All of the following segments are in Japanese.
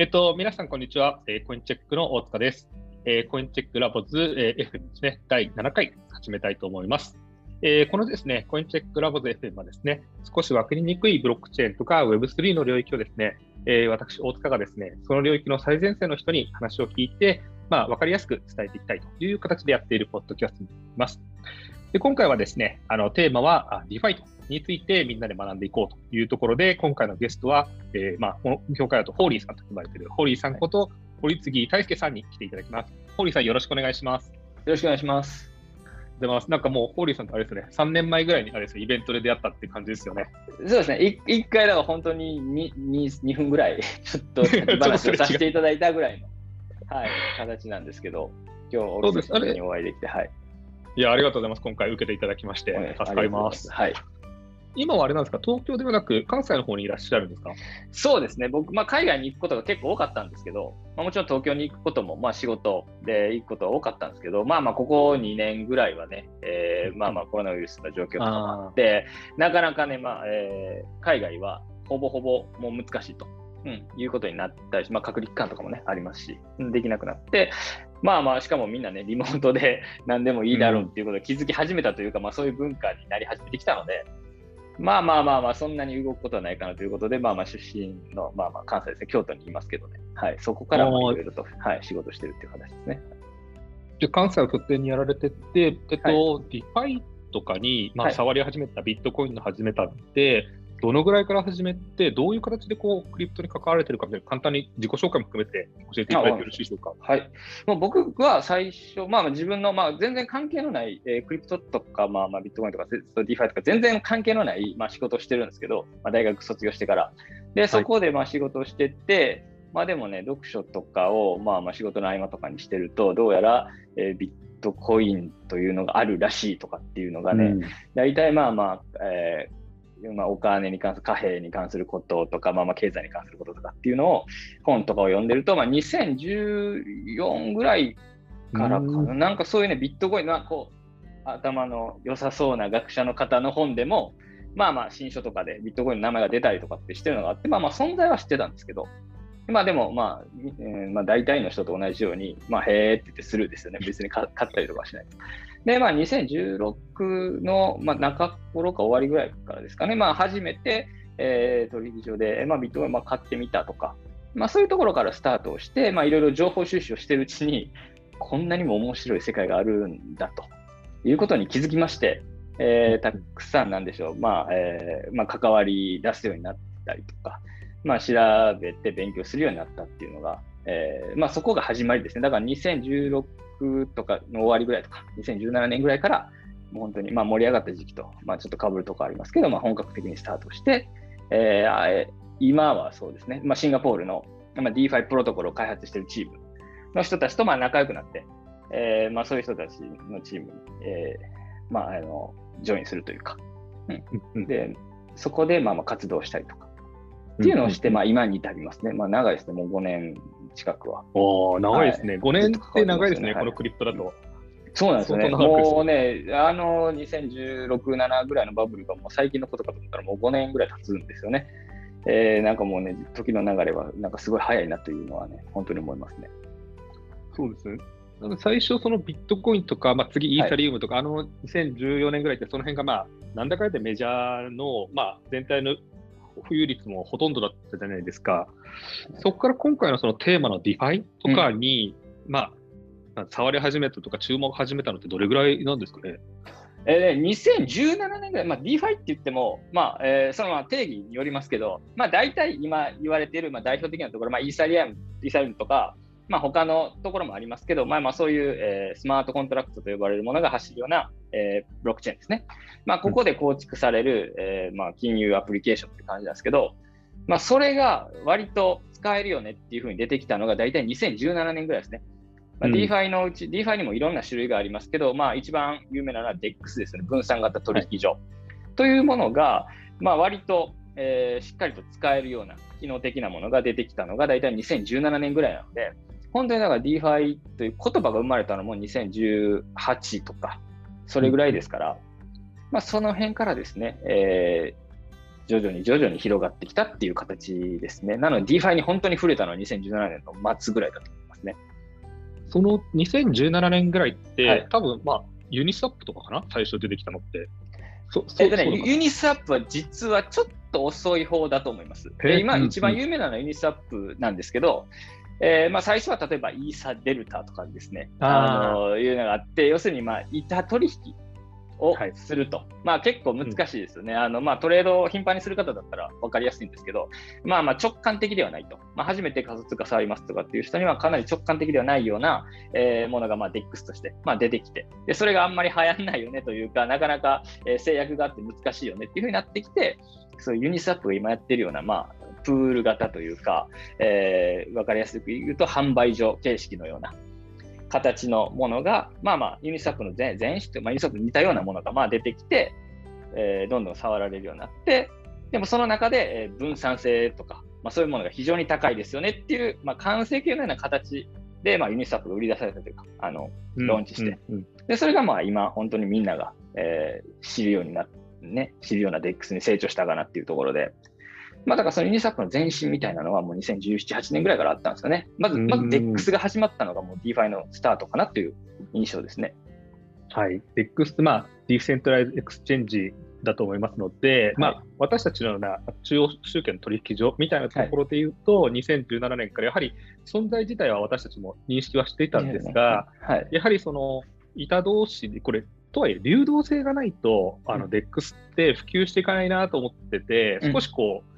えっと、皆さん、こんにちは。えー、コインチェックの大塚です。えー、コインチェックラボズ、えー、FM ですね、第7回始めたいと思います。えー、このですね、コインチェックラボズ FM はですね、少し分かりにくいブロックチェーンとか Web3 の領域をですね、えー、私、大塚がですね、その領域の最前線の人に話を聞いて、まあ、分かりやすく伝えていきたいという形でやっているポッドキャストになります。で今回はですね、あのテーマは DeFi とについてみんなで学んでいこうというところで、今回のゲストは、えー、まあ、この業界だとホーリーさんと呼ばれている、ホーリーさんこと、堀次大輔さんに来ていただきます。ホーリーさん、よろしくお願いします。よろしくお願いします。でますなんかもう、ホーリーさんとあれですね、3年前ぐらいにあれですイベントで出会ったって感じですよね。そうですね、1, 回だから本当に 2, 2, 2分ぐらい、ちょっと 話をさせていただいたぐらいの、はい、形なんですけど、今日、お久しぶりにお会いできて、はい。いや、ありがとうございます。今回受けていただきまして、助かります。はい。今はあれなんですか、東京ではなく、関西の方にいらっしゃるんですか？そうですね、僕、まあ、海外に行くことが結構多かったんですけど、まあ、もちろん東京に行くことも、まあ、仕事で行くことは多かったんですけど、まあまあ、ここ2年ぐらいはね、えー、まあまあ、コロナウイルスの状況とかもあって、なかなかね、まあえー、海外はほぼほぼもう難しいと。うん、いうことになったりし、まあ、隔離期間とかもね、ありますし、できなくなって、まあまあ、しかもみんなね、リモートで何でもいいだろうっていうことを気づき始めたというか、うん、まあそういう文化になり始めてきたので、まあまあまあまあ、そんなに動くことはないかなということで、まあまあ出身の、まあまあ関西ですね、京都にいますけどね、はい、そこからいろいろと、はい、仕事してるっていう形ですね。じゃ関西を拠点にやられてて、えっと、はい、 DeFi とかに、まあ、触り始めた、ビットコインの始めたって、どのぐらいから始めて、どういう形でこうクリプトに関われてるか簡単に自己紹介も含めて教えていただいてよろしいでしょうか？はい。もう僕は最初、まあ、自分の、まあ、全然関係のない、えー、クリプトとか、まあ、まあ、ビットコインとか、 DeFi とか、全然関係のない、まあ、仕事をしてるんですけど、まあ、大学卒業してから。で、そこでまあ仕事をしてって、はいまあでもね、読書とかを、まあ、まあ仕事の合間とかにしてると、どうやら、えー、ビットコインというのがあるらしいとかっていうのがね、うん、大体まあまあ、えまあ、お金に関する貨幣に関することとか、まあ、まあ経済に関することとかっていうのを本とかを読んでると、まあ、2014ぐらいからかな、なんかそういうね、ビットコインのこう頭の良さそうな学者の方の本でも、まあまあ新書とかでビットコインの名前が出たりとかってしてるのがあって、まあまあ存在は知ってたんですけど、まあでも、まあ、えー、まあ大体の人と同じように、まあへーって言ってスルーですよね。別に買ったりとかしない。で、まあ、2016の、まあ、中頃か終わりぐらいからですかね、まあ、初めて、えー、取引所で、まあ、ビットコインまあ買ってみたとか、まあ、そういうところからスタートをして、まあ、いろいろ情報収集をしているうちに、こんなにも面白い世界があるんだと。いうことに気づきまして、えー、たくさんなんでしょう、まあえーまあ、関わり出すようになったりとか、まあ、調べて勉強するようになったっていうのが、えーまあ、そこが始まりですね。だから2016とかの終わりぐらいとか、2017年ぐらいから、もう本当にまあ盛り上がった時期と、まあ、ちょっとかぶるとこありますけど、まあ、本格的にスタートして、えー、今はそうですね、まあ、シンガポールの、まあ、DeFi プロトコルを開発しているチームの人たちとまあ仲良くなって、えーまあ、そういう人たちのチームに、えーまあ、あのジョインするというか、うん、でそこでまあまあ活動したりとか。っていうのをして、まあ、今に至りますね。まあ、長いですね、もう5年近くは。おお長いですね、はい、5年って長いですね、このクリプトだと。そうなんですね。もうね、あの2016、7ぐらいのバブルがもう最近のことかと思ったらもう5年ぐらい経つんですよね。えー、なんかもうね、時の流れはなんかすごい早いなというのはね、本当に思いますね。そうですね。最初、そのビットコインとか、まあ、次、イーサリアムとか、はい、あの2014年ぐらいって、その辺が、まあ、なんだかんだメジャーの、まあ、全体の保有率もほとんどだったじゃないですか。そこから今回のそのテーマの DeFi とかに、うん、まあ、触り始めたとか注目始めたのってどれぐらいなんですかね？えー、2017年ぐらい、まあ、DeFi って言っても、まあえー、そのまあ定義によりますけど、まあ、大体今言われている、まあ、代表的なところ、まあ、イーサリアム、イーサリアムとか、まあ、他のところもありますけど、まあ、まあそういう、えー、スマートコントラクトと呼ばれるものが走るような、えー、ブロックチェーンですね。まあ、ここで構築される、えーまあ、金融アプリケーションって感じなんですけど、まあ、それが割と使えるよねっていうふうに出てきたのが大体2017年ぐらいですね。まあ、DeFi のうち、うん、DeFi にもいろんな種類がありますけど、まあ、一番有名なのは DEX ですね。分散型取引所、はい、というものが、まあ、割と、えー、しっかりと使えるような機能的なものが出てきたのが大体2017年ぐらいなので、本当にだから DeFi という言葉が生まれたのも2018とか、それぐらいですから、まあ、その辺からですね、えー、徐々に徐々に広がってきたっていう形ですね。なので DeFi に本当に触れたのは2017年の末ぐらいだと思いますね。その2017年ぐらいって、はい、多分まあユニスワップとかかな？最初出てきたのって。そえっとね、ユニスワップは実はちょっと遅い方だと思います。今、一番有名なのはユニスワップなんですけど、えーまあ、最初は例えばイーサデルタとかですね、あのいうのがあって、要するに、まあ、板取引をすると、はい、まあ結構難しいですよね、うん、あのまあ、トレードを頻繁にする方だったら分かりやすいんですけど、まあ、まあ直感的ではないと、まあ、初めて仮想通貨触りますとかっていう人にはかなり直感的ではないような、えー、ものがまあ DEX としてまあ出てきて。で、それがあんまり流行らないよねというか、なかなか、え制約があって難しいよねっていうふうになってきて、そういうユニスワップが今やってるような、まあ、プール型というか、えー、分かりやすく言うと販売所形式のような形のものが、まあまあ、ユニスワップの前前身と、まあ、ユニスワップに似たようなものがまあ出てきて、えー、どんどん触られるようになって、でもその中で、え分散性とか、まあ、そういうものが非常に高いですよねっていう、まあ、完成形のような形で、まあ、ユニスワップが売り出されたというか、あのローンチして、うんうんうん、でそれがまあ今、本当にみんなが、えー、知るようになって、ね、知るような DEX に成長したかなっていうところで、まあ、だからそのユニスワップの前身みたいなのはもう2017、8年ぐらいからあったんですかね。まず、まず DEX が始まったのがもう DeFi のスタートかなという印象ですね。はい。DEX って、まあ、 decentralized exchange だと思いますので、はい、まあ、私たちのような中央集権取引所みたいなところで言うと、はい、2017年からやはり存在自体は私たちも認識はしていたんですが、はい、やはりその板同士で、これ、とはいえ流動性がないと、あの DEX って普及していかないなと思ってて、少しこう、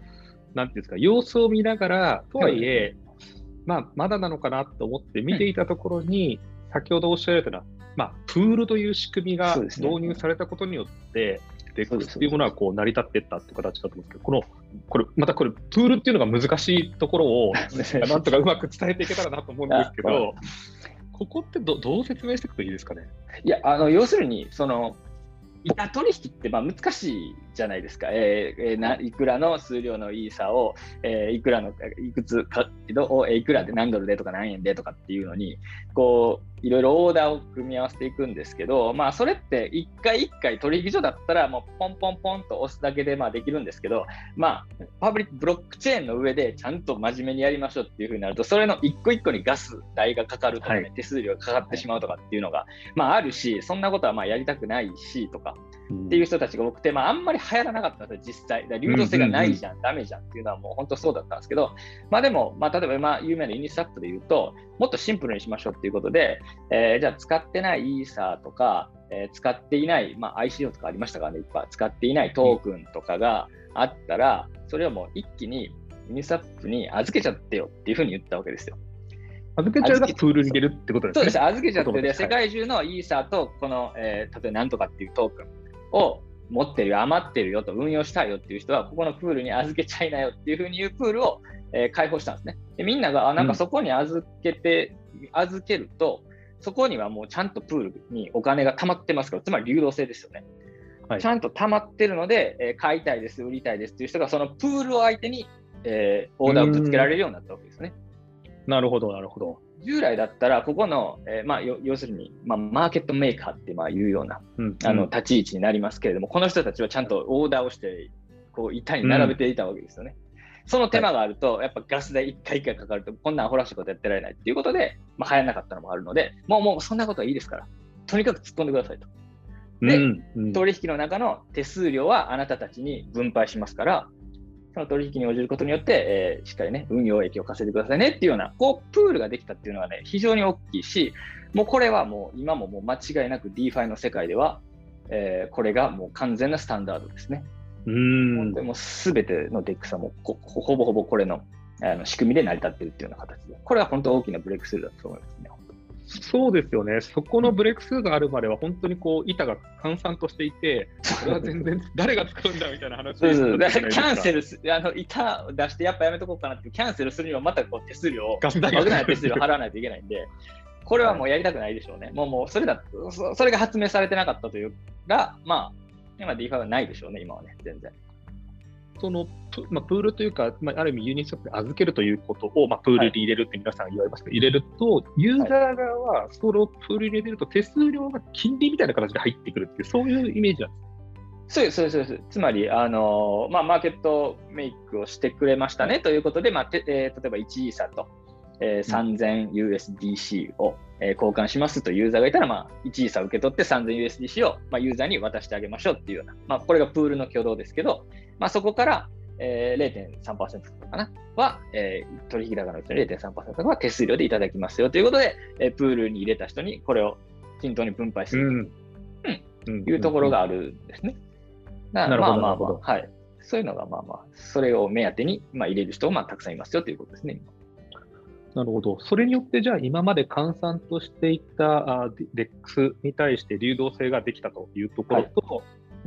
なんていうんですか、様子を見ながら、とはいえ、まあ、まだなのかなと思って見ていたところに、先ほどおっしゃられたのは、まあ、プールという仕組みが導入されたことによって、デックスっていうものはこう成り立っていったっていう形だと思うんですけど、このこれまたこれ、プールっていうのが難しいところを、なんとかうまく伝えていけたらなと思うんですけど、ここってどどう説明していくといいですかね？いや、あの要するに、その板取引ってまあ難しいじゃないですか、えーえー、ないくらの数量のいい差を、えー、いくらのいくつかをいくらで何ドルでとか何円でとかっていうのにこういろいろオーダーを組み合わせていくんですけど、まあ、それって一回一回取引所だったらもうポンポンポンと押すだけでまあできるんですけど、まあ、パブリックブロックチェーンの上でちゃんと真面目にやりましょうっていうふうになるとそれの一個一個にガス代がかかるとかね、はい、手数料がかかってしまうとかっていうのが、まあ、あるしそんなことはまあやりたくないしとかっていう人たちが多くて、まあ、あんまり流行らなかったんですよ、実際。流動性がないじゃん、だめじゃんっていうのはもう本当そうだったんですけど、まあでも、まあ、例えば今有名なユニスワップで言うと、もっとシンプルにしましょうっていうことで、えー、じゃあ使ってないイーサーとか、えー、使っていない、まあ、ICO とかありましたからね、いっぱい使っていないトークンとかがあったら、それをもう一気にユニスワップに預けちゃってよっていうふうに言ったわけですよ。預けちゃうがプールに入れるってことですね。そうです、預けちゃって、世界中のイーサーとこの、えー、例えばなんとかっていうトークンを持ってるよ、余ってるよと、運用したいよっていう人は、ここのプールに預けちゃいなよっていうふうに言うプールを、えー、開放したんですね。でみんなが、あ、なんかそこに預けて、うん、預けると、そこにはもうちゃんとプールにお金が溜まってますから、つまり流動性ですよね。はい、ちゃんと溜まってるので、えー、買いたいです、売りたいですっていう人が、そのプールを相手に、えー、オーダーをぶつけられるようになったわけですね。なるほど、なるほど。従来だったら、ここの、えー、まあ、要するに、まあ、マーケットメーカーってまあいうような、うん、あの立ち位置になりますけれども、この人たちはちゃんとオーダーをして、こう板に並べていたわけですよね。うん、その手間があると、やっぱガス代1回1回かかると、こんなアホらしいことやってられないっていうことで、まあ、流行らなかったのもあるので、もうもうそんなことはいいですから、とにかく突っ込んでくださいと。で、うんうん、取引の中の手数料はあなたたちに分配しますから、その取引に応じることによって、えー、しっかりね、運用益を稼いでくださいねっていうような、こう、プールができたっていうのはね、非常に大きいし、もうこれはもう、今ももう間違いなく DeFi の世界では、えー、これがもう完全なスタンダードですね。うんでも全ての DEX はもうほぼほぼこれのあの仕組みで成り立っているっていうような形で、これは本当大きなブレイクスルーだと思いますね。そうですよね、そこのブレイクスルーがあるまでは、本当にこう板が閑散としていて、それは全然 誰が使うんだみたいな話そうそうキャンセルす、あの板を出してやっぱやめとこうかなって、キャンセルするにはまたこう手数料、爆弾な手数料払わないといけないんで、これはもうやりたくないでしょうね。もうもうそれだそ、それが発明されてなかったというか、まあ、今 DeFi はないでしょうね、今はね、全然。そのプ,、まあ、プールというか、まあ、ある意味ユニスワップで預けるということを、まあ、プールに入れるって皆さん言われます。けど、はい、入れると、ユーザー側はそれをプールに入れると手数料が金利みたいな形で入ってくるっていう、そういうイメージなんです。そうです、そうです、そうです。つまり、あのまあ、マーケットメイクをしてくれましたねということで、まあてえー、例えば1イーサと、えー、3000USDC を、えー、交換しますというユーザーがいたら、まあ、1イーサ受け取って 3000USDC を、まあ、ユーザーに渡してあげましょうっていうような、まあ、これがプールの挙動ですけど、まあ、そこから、えー、0.3%かなは、えー、取引高のうちの0.3%は手数料でいただきますよということで、えー、プールに入れた人にこれを均等に分配すると、うん、いうところがあるんですね。なるほど。まあまあまあ、はい。そういうのがまあまあ、それを目当てに、まあ、入れる人がまあたくさんいますよということですね。なるほど。それによって、じゃあ今まで換算としていたあ DEX に対して流動性ができたというところと、はい、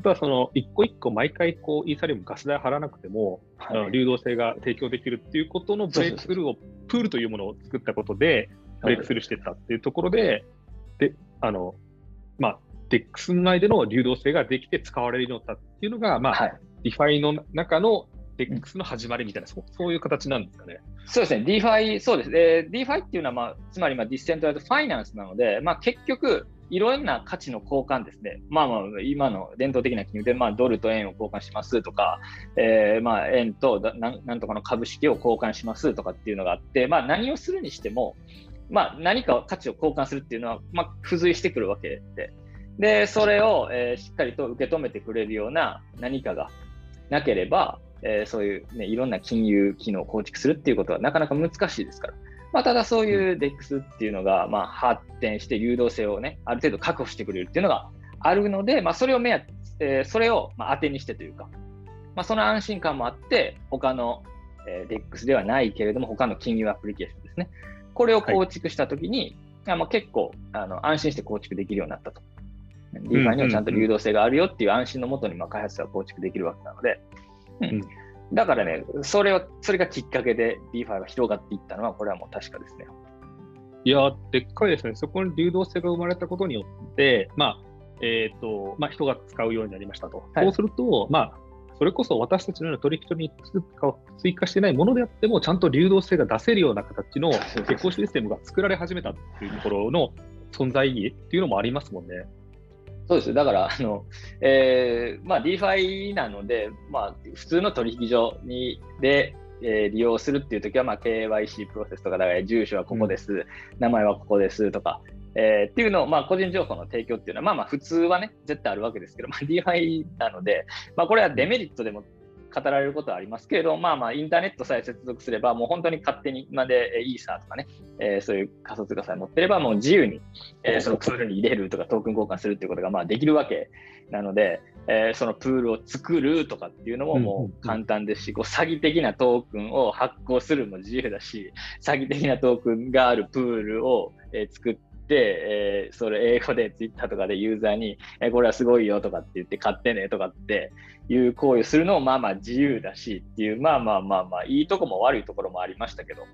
はその一個一個毎回こうイーサリアムガス代払わなくても、はい、流動性が提供できるっていうことのブレイクスルーを、プールというものを作ったことで、ブレイクスルーしていったっていうところで、で、あの、まあ、DEX 内での流動性ができて使われるようになったっていうのが、まあ、はい、 DeFiの中の DEX の始まりみたいな、そうそういう形なんですかね。そうですね、DeFi、そうです。えー、DeFi っていうのは、まあ、つまり、まあ、 decentralized finance なので、まあ、結局、いろんな価値の交換ですね。まあまあ、今の伝統的な金融で、まあ、ドルと円を交換しますとか、えー、まあ、円となんとかの株式を交換しますとかっていうのがあって、まあ、何をするにしても、まあ、何か価値を交換するっていうのは、まあ、付随してくるわけで、で、それを、えー、しっかりと受け止めてくれるような何かがなければ、えー、そういう、ね、いろんな金融機能を構築するっていうことはなかなか難しいですから。まあ、ただそういう DEX っていうのが、まあ、発展して流動性をね、ある程度確保してくれるっていうのがあるので、まあ、それを目当えー、それをまあ当てにしてというか、まあ、その安心感もあって、他の、えー、DEX ではないけれども、他の金融アプリケーションですね。これを構築したときに、はい、まあ、結構あの安心して構築できるようになったと。DeFi にはちゃんと流動性があるよっていう安心のもとにまあ開発者は構築できるわけなので、うん、だからね、それを、それがきっかけで DeFi が広がっていったのは、これはもう確かですね。いや、でっかいですね。そこに流動性が生まれたことによって、まあ、えっ、ー、と、まあ、人が使うようになりましたと。はい、そうすると、まあ、それこそ私たちのような取引所に追加してないものであっても、ちゃんと流動性が出せるような形のエコシステムが作られ始めたっていうところの存在意義っていうのもありますもんね。そうです。だから、あの、えー、まあ、DeFi なので、まあ、普通の取引所に、で、えー、利用するっていうときは、まあ、KYC プロセスとか、だから住所はここです、うん、名前はここですとか、えー、っていうのを、まあ、個人情報の提供っていうのは、まあまあ、普通はね、絶対あるわけですけど、まあ、DeFi なので、まあ、これはデメリットでも語られることはありますけれど、まあまあ、インターネットさえ接続すれば、もう本当に勝手に今でイーサーとかね、えー、そういう仮想通貨さえ持ってれば、もう自由に、えー、そのツールに入れるとか、トークン交換するっていうことがまあできるわけなので、えー、そのプールを作るとかっていうのももう簡単ですし、こう詐欺的なトークンを発行するも自由だし、詐欺的なトークンがあるプールを、え作って、えー、それ英語でツイッターとかでユーザーに、えー、これはすごいよとかって言って買ってねとかっていう行為するのもまあまあ自由だしっていうまあまあまあまあいいとこも悪いところもありましたけど、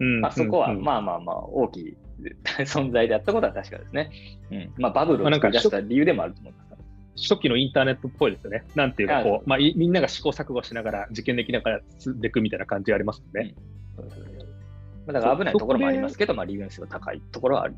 うんまあ、そこはまあまあまあ大きい存在であったことは確かですね。うんまあ、バブルを作り出した理由でもあると思います。初期のインターネットっぽいですよね。なんていうかこう、まあ、みんなが試行錯誤しながら実験できながらでくみたいな感じありますよね。うん、だから危ないところもありますけど、まあ、利用性が高いところはある。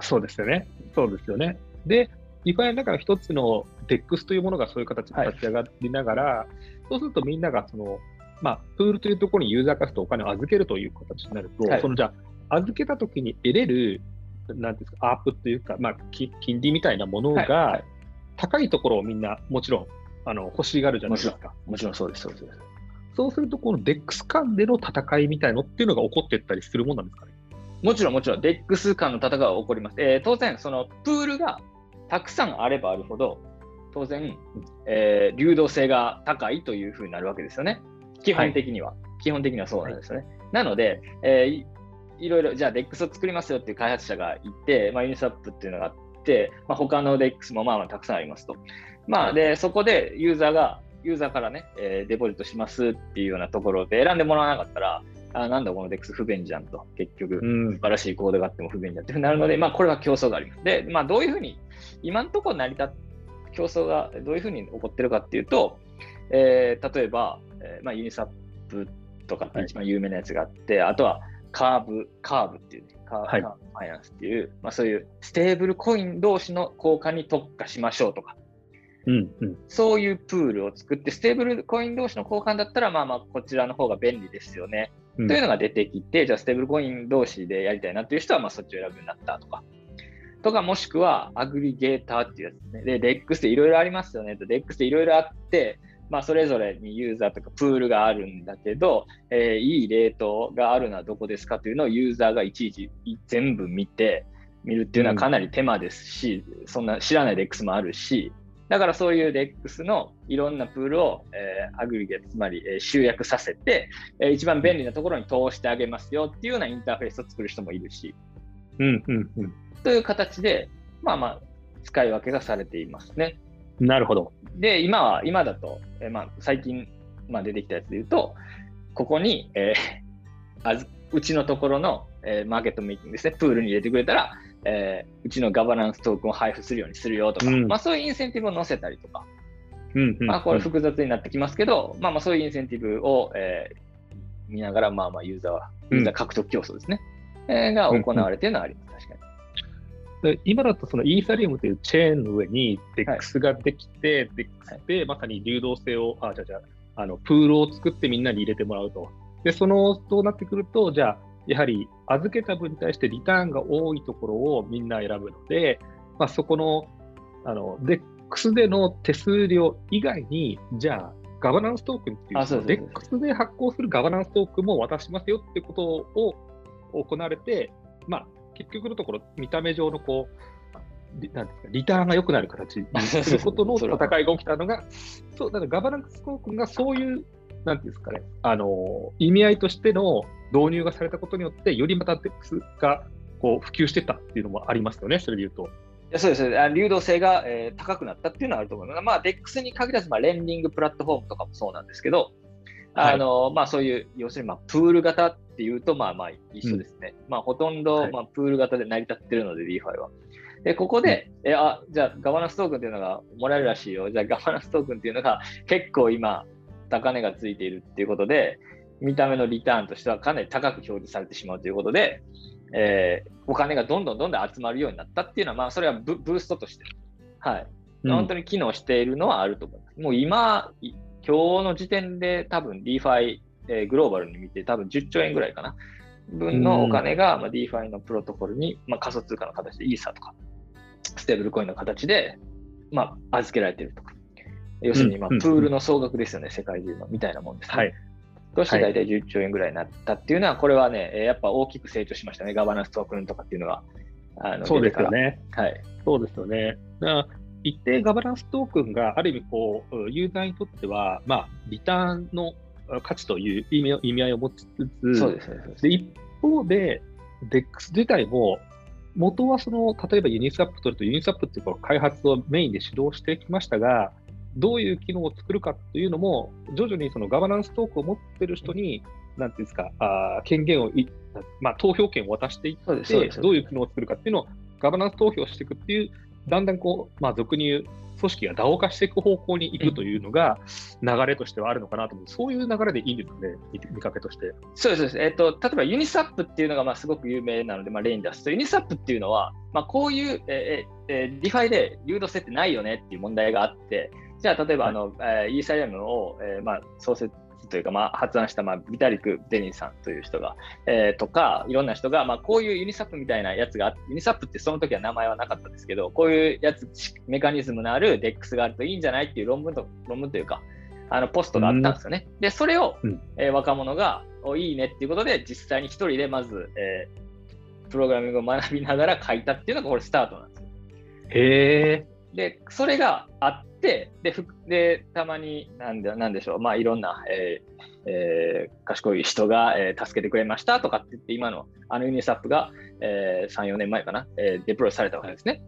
そうですよね。そうですよね。で、リファイの中の一つの DEX というものがそういう形で立ち上がりながら、はい、そうするとみんながその、まあ、プールというところにユーザーからするとお金を預けるという形になると、はい、そのじゃあ、預けたときに得れる、なんですか、アップというか、まあ、金利みたいなものが、高いところをみんなもちろんあの欲しがるじゃないですか。もちろんそうです、そうです。そうすると、この DEX 間での戦いみたいのっていうのが起こっていったりするもんなんですかね？もちろん、もちろん、デックス間の戦いは起こります。えー、当然、そのプールがたくさんあればあるほど、当然、えー、流動性が高いというふうになるわけですよね。基本的には。はい、基本的にはそうなんですよね。はい、なので、えー、いろいろ、じゃあ DEX を作りますよっていう開発者がいて、まあ、ユニスワップっていうのがあって、まあ、他の DEX もまあまあたくさんありますと。まあ、で、そこでユーザーが、ユーザーからね、えー、デポジットしますっていうようなところで選んでもらわなかったら、あなんだこの DEX 不便じゃんと、結局、素晴らしいコードがあっても不便じゃんってなるので、まあ、これは競争があります。で、まあ、どういうふうに、今のところ成り立っ競争がどういうふうに起こってるかっていうと、えー、例えば、えーまあ、ユニスワップとかって一番有名なやつがあって、はい、あとはカーブ、カーブっていう、ね、カーブファイナンスっていう、まあ、そういうステーブルコイン同士の交換に特化しましょうとか、うんうん、そういうプールを作って、ステーブルコイン同士の交換だったら、まあまあ、こちらの方が便利ですよね。うん、というのが出てきて、じゃあ、ステーブルコイン同士でやりたいなっていう人は、まあ、そっちを選ぶようになったとか。とか、もしくは、アグリゲーターっていうやつですね。で、 DEX でいろいろありますよねと。 DEX でいろいろあって、まあ、それぞれにユーザーとかプールがあるんだけど、えー、いいレートがあるのはどこですかというのをユーザーがいちいち全部見て、見るっていうのはかなり手間ですし、うん、そんな知らない DEX もあるし、だからそういう DEX のいろんなプールを、えー、 aggregate、つまり、えー、集約させて、えー、一番便利なところに通してあげますよっていうようなインターフェースを作る人もいるし、うんうんうん、という形で、まあまあ、使い分けがされていますね。なるほど。で、今は、今だと、えー、まあ、最近、まあ、出てきたやつで言うと、ここに、えー、あずうちのところの、えー、マーケットミーティングですね、プールに入れてくれたら、えー、うちのガバナンストークンを配布するようにするよとか、うん、まあ、そういうインセンティブを載せたりとか、うんうん、まあ、これ複雑になってきますけど、まあ、まあそういうインセンティブを、えー、見ながら、まあまあユーザーは、ユーザー獲得競争ですね、うん、えー、が行われているのはあります、確かに。今だとそのイーサリアムというチェーンの上に DEX ができて、はい、DEX でまさに流動性を、あ、じゃじゃあのプールを作ってみんなに入れてもらうと。で、その、そうなってくると、じゃあ、やはり預けた分に対してリターンが多いところをみんな選ぶので、まあ、そこのあの DEX での手数料以外に、じゃあ、ガバナンストークンっていう、DEX で発行するガバナンストークンも渡しますよってことを行われて、まあ、結局のところ、見た目上のこう、なんですかリターンが良くなる形にすることの 戦いが起きたのが、そうだからガバナンストークンがそういうなんていうんですかね、あの意味合いとしての導入がされたことによって、よりまた DEX がこう普及してたっていうのもありますよね、それでいうと。いやそうです流動性が、えー、高くなったっていうのはあると思います。まあ、DEX に限らず、まあ、レンディングプラットフォームとかもそうなんですけど、あの、はい、まあ、そういう、要するに、まあ、プール型っていうと、まあまあ一緒ですね。うん、まあ、ほとんど、まあ、プール型で成り立ってるので、DeFi は。で、ここで、うん、え、あ、じゃあ、ガバナンストークンっていうのがもらえるらしいよ。じゃあ、ガバナンストークンっていうのが結構今、高値がついているっていうことで、見た目のリターンとしてはかなり高く表示されてしまうということで、えー、お金がどんどんどんどん集まるようになったっていうのは、まあ、それはブーストとして、はい、うん、本当に機能しているのはあると思います。もう今、今日の時点で多分 DeFi、えー、グローバルに見て多分10兆円ぐらいかな。分のお金が、まあ、DeFi のプロトコルに、まあ、仮想通貨の形でイーサとか、ステーブルコインの形で、まあ、預けられているとか。要するに、まあ、プールの総額ですよね、世界中の、みたいなもんです、ね。はい。として大体10兆円ぐらいになったっていうのは、これはね、やっぱ大きく成長しましたね、ガバナンストークンとかっていうのが。あのそうですよね。はい。そうですよね。一定ガバナンストークンがある意味こう、ユーザーにとっては、まあ、リターンの価値という意味意味合いを持ちつつ、そうですね。で一方で、DEX 自体も、元はその、例えばユニスワップ取ると、ユニスワップっていう開発をメインで指導してきましたが、どういう機能を作るかというのも、徐々にそのガバナンストークを持っている人に、なんていうんですか、あ権限をい、まあ、投票権を渡していって、どういう機能を作るかっていうのをガバナンス投票していくっていう、だんだんこう、まあ、俗に言う、組織が DAO 化していく方向に行くというのが、流れとしてはあるのかなと思う、そういう流れでいいんですね、見かけとして。そうです、えーと、例えばユニスワップっていうのがまあすごく有名なので、まあ、例に出すと、ユニスワップっていうのは、まあ、こういう、えーえー、 DeFi で流動性ってないよねっていう問題があって、じゃあ、例えば、あの、えー、イーサリアムを、えー、まあ、創設というか、まあ、発案した、まあ、ビタリク・デニーさんという人が、えー、とか、いろんな人が、まあ、こういうユニサップみたいなやつがユニサップってその時は名前はなかったですけど、こういうやつ、メカニズムのある DEX があるといいんじゃないっていう論文と論文というか、あのポストがあったんですよね。で、それを、うん、えー、若者が、おいいねっていうことで、実際に一人でまず、えー、プログラミングを学びながら書いたっていうのがこれスタートなんですよ。へー。で、それがあっ、で、でたまになんで、なんでしょう、まあ、いろんな、えーえー、賢い人が、えー、助けてくれましたとかって言って、今のあのユニサップが、えー、3、4年前かな、えー、デプロイされたわけですね。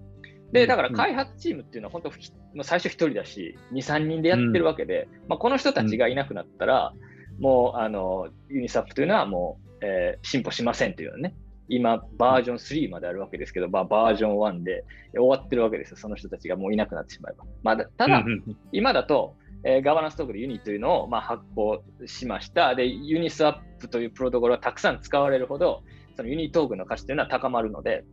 で、だから開発チームっていうのは本当、うん、最初1人だし、2、3人でやってるわけで、うん、まあ、この人たちがいなくなったら、もうあのユニサップというのはもう、えー、進歩しませんというね、今、バージョン3まであるわけですけど、まあ、バージョン1で終わってるわけですよ、その人たちがもういなくなってしまえば。まあ、ただ、今だと、えー、ガバナンストークでユニというのをまあ発行しました。で、ユニスワップというプロトコルがたくさん使われるほど、そのユニトークンの価値というのは高まるので、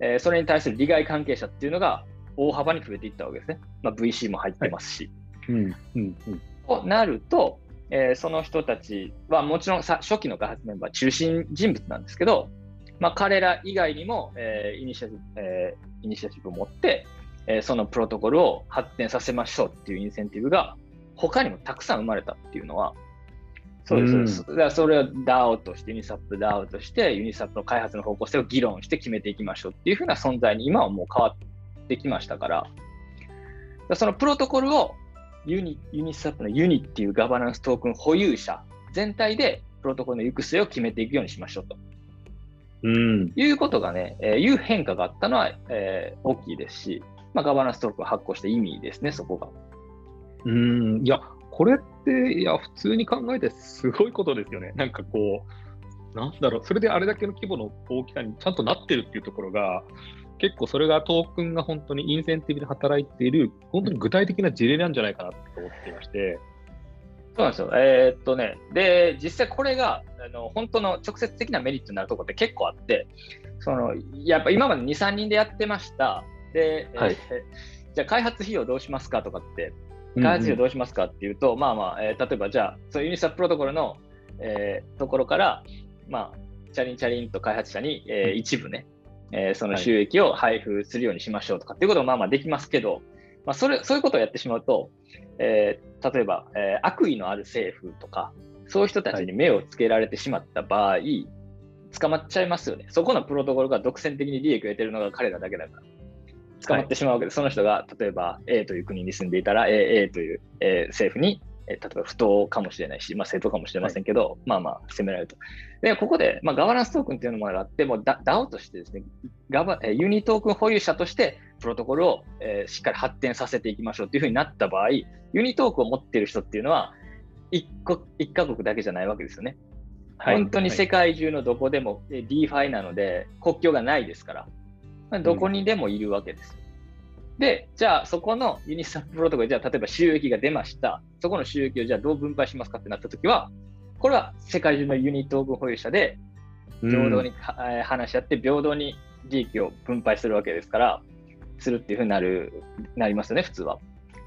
えー、それに対する利害関係者っていうのが大幅に増えていったわけですね。まあ、VC も入ってますし。うんうんうんとなると、えーその人たちはもちろんさ初期の開発メンバー中心人物なんですけど、まあ、彼ら以外にも、えーイニシアチブえーイニシアチブを持って、えーそのプロトコルを発展させましょうっていうインセンティブが他にもたくさん生まれたっていうのは、そうです、そうです。だからそれを DAO として、 Uniswap DAO として、 Uniswap の開発の方向性を議論して決めていきましょうっていうふうな存在に今はもう変わってきましたから、だからそのプロトコルをユニ Uniswap の UNI っていうガバナンストークン保有者全体でプロトコルの行く末を決めていくようにしましょうとうんいうことがね、えーいう変化があったのは、えー大きいですし、まあ、ガバナンストークンを発行した意味ですね、そこが。うんいや、これって、いや、普通に考えてすごいことですよね。なんかこう、なんだろう、それであれだけの規模の大きさにちゃんとなってるっていうところが、結構それがトークンが本当にインセンティブで働いている、本当に具体的な事例なんじゃないかなと思っていまして。そうなんですよ。えーっとね、で、実際これが、あの本当の直接的なメリットになるところって結構あって、そのやっぱ今まで2、3人でやってました。で、えーはいじゃあ開発費用どうしますかとかって、開発費用どうしますかっていうと、まあまあ、えー例えばじゃあ、そのユニスワッププロトコルの、えーところから、まあ、チャリンチャリンと開発者に、えー一部ね、えーその収益を配布するようにしましょうとかっていうこともまあまあできますけど、まあ、それそういうことをやってしまうと、えー例えば、えー悪意のある政府とか、そういう人たちに目をつけられてしまった場合、捕まっちゃいますよね。そこのプロトコルが独占的に利益を得てるのが彼らだけだから。捕まってしまうわけで、その人が例えば A という国に住んでいたら A, A という、えー政府に、えー例えば不当かもしれないし、まあ、正当かもしれませんけど、まあまあ責められると。で、ここで、まあ、ガバナンストークンっていうのもあって、もうダ DAO としてですね、ガバえーユニトークン保有者としてプロトコルを、えーしっかり発展させていきましょうっていうふうになった場合、ユニトークンを持っている人っていうのは一個、一カ国だけじゃないわけですよね。はい本当に世界中のどこでも、えー DeFi なので国境がないですから、まあどこにでもいるわけです。で、じゃあそこのユニスワッププロトコル、じゃあ例えば収益が出ました。そこの収益をじゃあどう分配しますかってなったときは、これは世界中のユニトークン保有者で平等に、はえー話し合って平等に利益を分配するわけですから、するっていうふうになるなりますよね、普通は。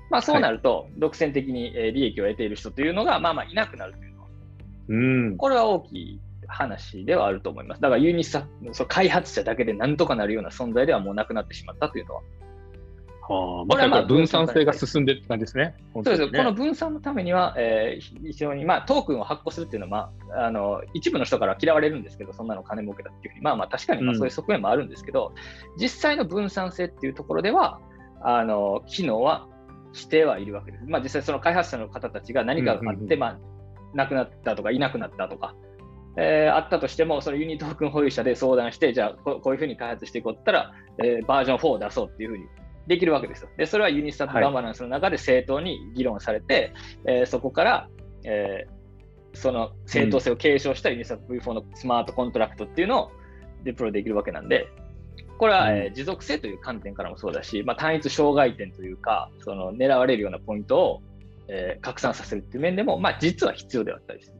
まあそうなると、独占的にえー利益を得ている人というのが、まあまあいなくなるというのは、うん。これは大きい話ではあると思います。だからユニサそう開発者だけでなんとかなるような存在ではもうなくなってしまったというのは。はあ、まさに分散性が進んでるって感じですね。そうです。この分散のためには、えー非常に、まあ、トークンを発行するっていうのは、まあ、あの一部の人からは嫌われるんですけど、そんなの金儲けだっていうふうに、まあまあ、確かにまあうん。そういう側面もあるんですけど、実際の分散性っていうところでは、あの機能はしてはいるわけです。まあ、実際、その開発者の方たちが何かがあって、うんうんうん。まあ、亡くなったとか、いなくなったとか、えーあったとしても、その UNI トークン保有者で相談して、じゃあこ、こういうふうに開発していこうって言ったら、えーバージョン4を出そうっていうふうにできるわけですよ。で、それは Uniswap はい。ガバナンスの中で正当に議論されて、えーそこから、えーその正当性を継承したユニスタップ V4 のスマートコントラクトっていうのをデプロイできるわけなんで、これは、うんえー持続性という観点からもそうだし、まあ、単一障害点というか、その狙われるようなポイントを、えー拡散させるっていう面でも、まあ、実は必要であったりする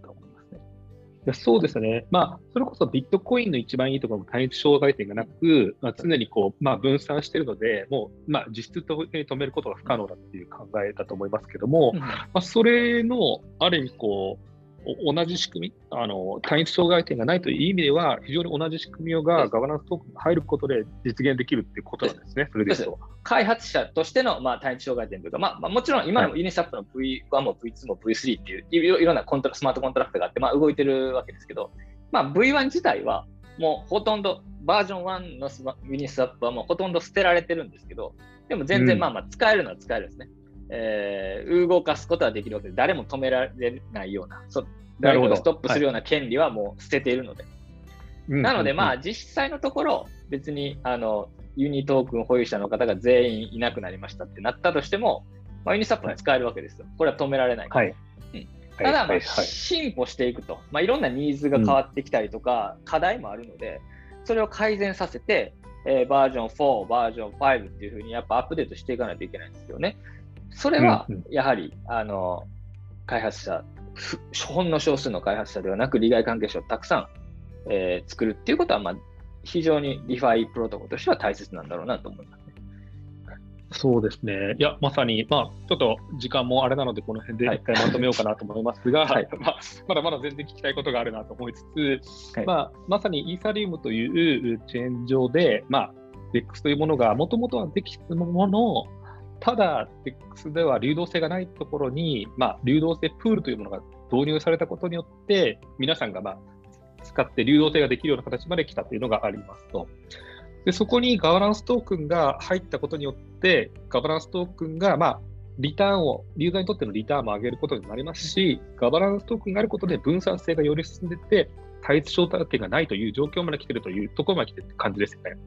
やそうですね、まあ、それこそビットコインの一番いいところも単一障害点がなく、まあ、常にこう、まあ、分散しているので、もう、まあ、実質的に止めることが不可能だっていう考えだと思いますけども、まあ、それのある意味こう、お同じ仕組みあの、単一障害点がないという意味では、非常に同じ仕組みがガバナンストークンに入ることで実現できるっていうことなんですね、それで。開発者としての、まあ、単一障害点というか、まあまあ、もちろん今のユニスタップの V1 も V2 も V3 っていういろいろなコントラスマートコントラクトがあって、まあ、動いてるわけですけど、まあ、V1 自体はもうほとんどバージョン1のスマ Uniswap はもうほとんど捨てられてるんですけど、でも全うん。然まあまあ使えるのは使えるんですね。えー動かすことはできるわけで、誰も止められないような、そ誰かがストップするような権利はもう捨てているので、なので、まあ、実際のところ、別にあの UNI トークン保有者の方が全員いなくなりましたってなったとしても、まあ、 Uniswap は使えるわけですよ。これは止められない。はい。うん。たただ、まあはい。はい進歩していくと、まあ、いろんなニーズが変わってきたりとか、課題もあるので、それを改善させて、えーバージョン4、バージョン5っていうふうにやっぱアップデートしていかないといけないんですよね。それはうんうんやはり、あの開発者、ふほんの少数の開発者ではなく、利害関係者をたくさん、えー作るっていうことは、まあ、非常に DeFi プロトコルとしては大切なんだろうなと思いますね。そうですね。いや、まさに、まあ、ちょっと時間もあれなので、この辺で一回まとめようかなと思いますが、はい、まあ、まだまだ全然聞きたいことがあるなと思いつつ、はい、まあ、まさにイーサリウムというチェーン上で、まあ、DEX というものがもともとはできたものただ、DEX では流動性がないところに、まあ、流動性プールというものが導入されたことによって、皆さんが、まあ、使って流動性ができるような形まで来たというのがありますと。でそこにガバナンストークンが入ったことによって、ガバナンストークンが、まあ、リターンを、ユーザーにとってのリターンも上げることになりますし、ガバナンストークンがあることで分散性がより進んでいって、対立承諾権がないという状況まで来ているというところまで来てる感じですよね。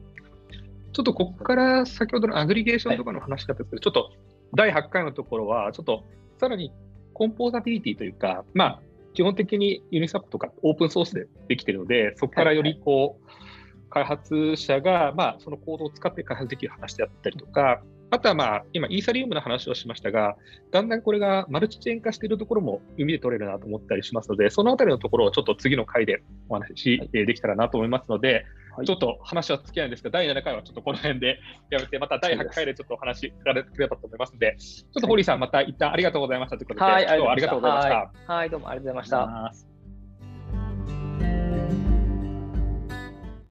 ちょっとここから先ほどのアグリゲーションとかの話だったんですけど、はい、ちょっと第8回のところは、ちょっとさらにコンポーザビリティというか、まあ、基本的にユニサップとかオープンソースでできているので、そこからよりこう、開発者が、まあ、そのコードを使って開発できる話であったりとか、あとは、まあ、今、イーサリウムの話をしましたが、だんだんこれがマルチチェーン化しているところも海で取れるなと思ったりしますので、そのあたりのところをちょっと次の回でお話しできたらなと思いますので、はい、ちょっと話は尽きないんですが、第7回はちょっとこの辺で やめて、また第8回でちょっとお話しられればと思いますので、ちょっと堀さん、また一旦ありがとうございましたということで、はい、今日はありがとうございました。はい、どうもありがとうございました。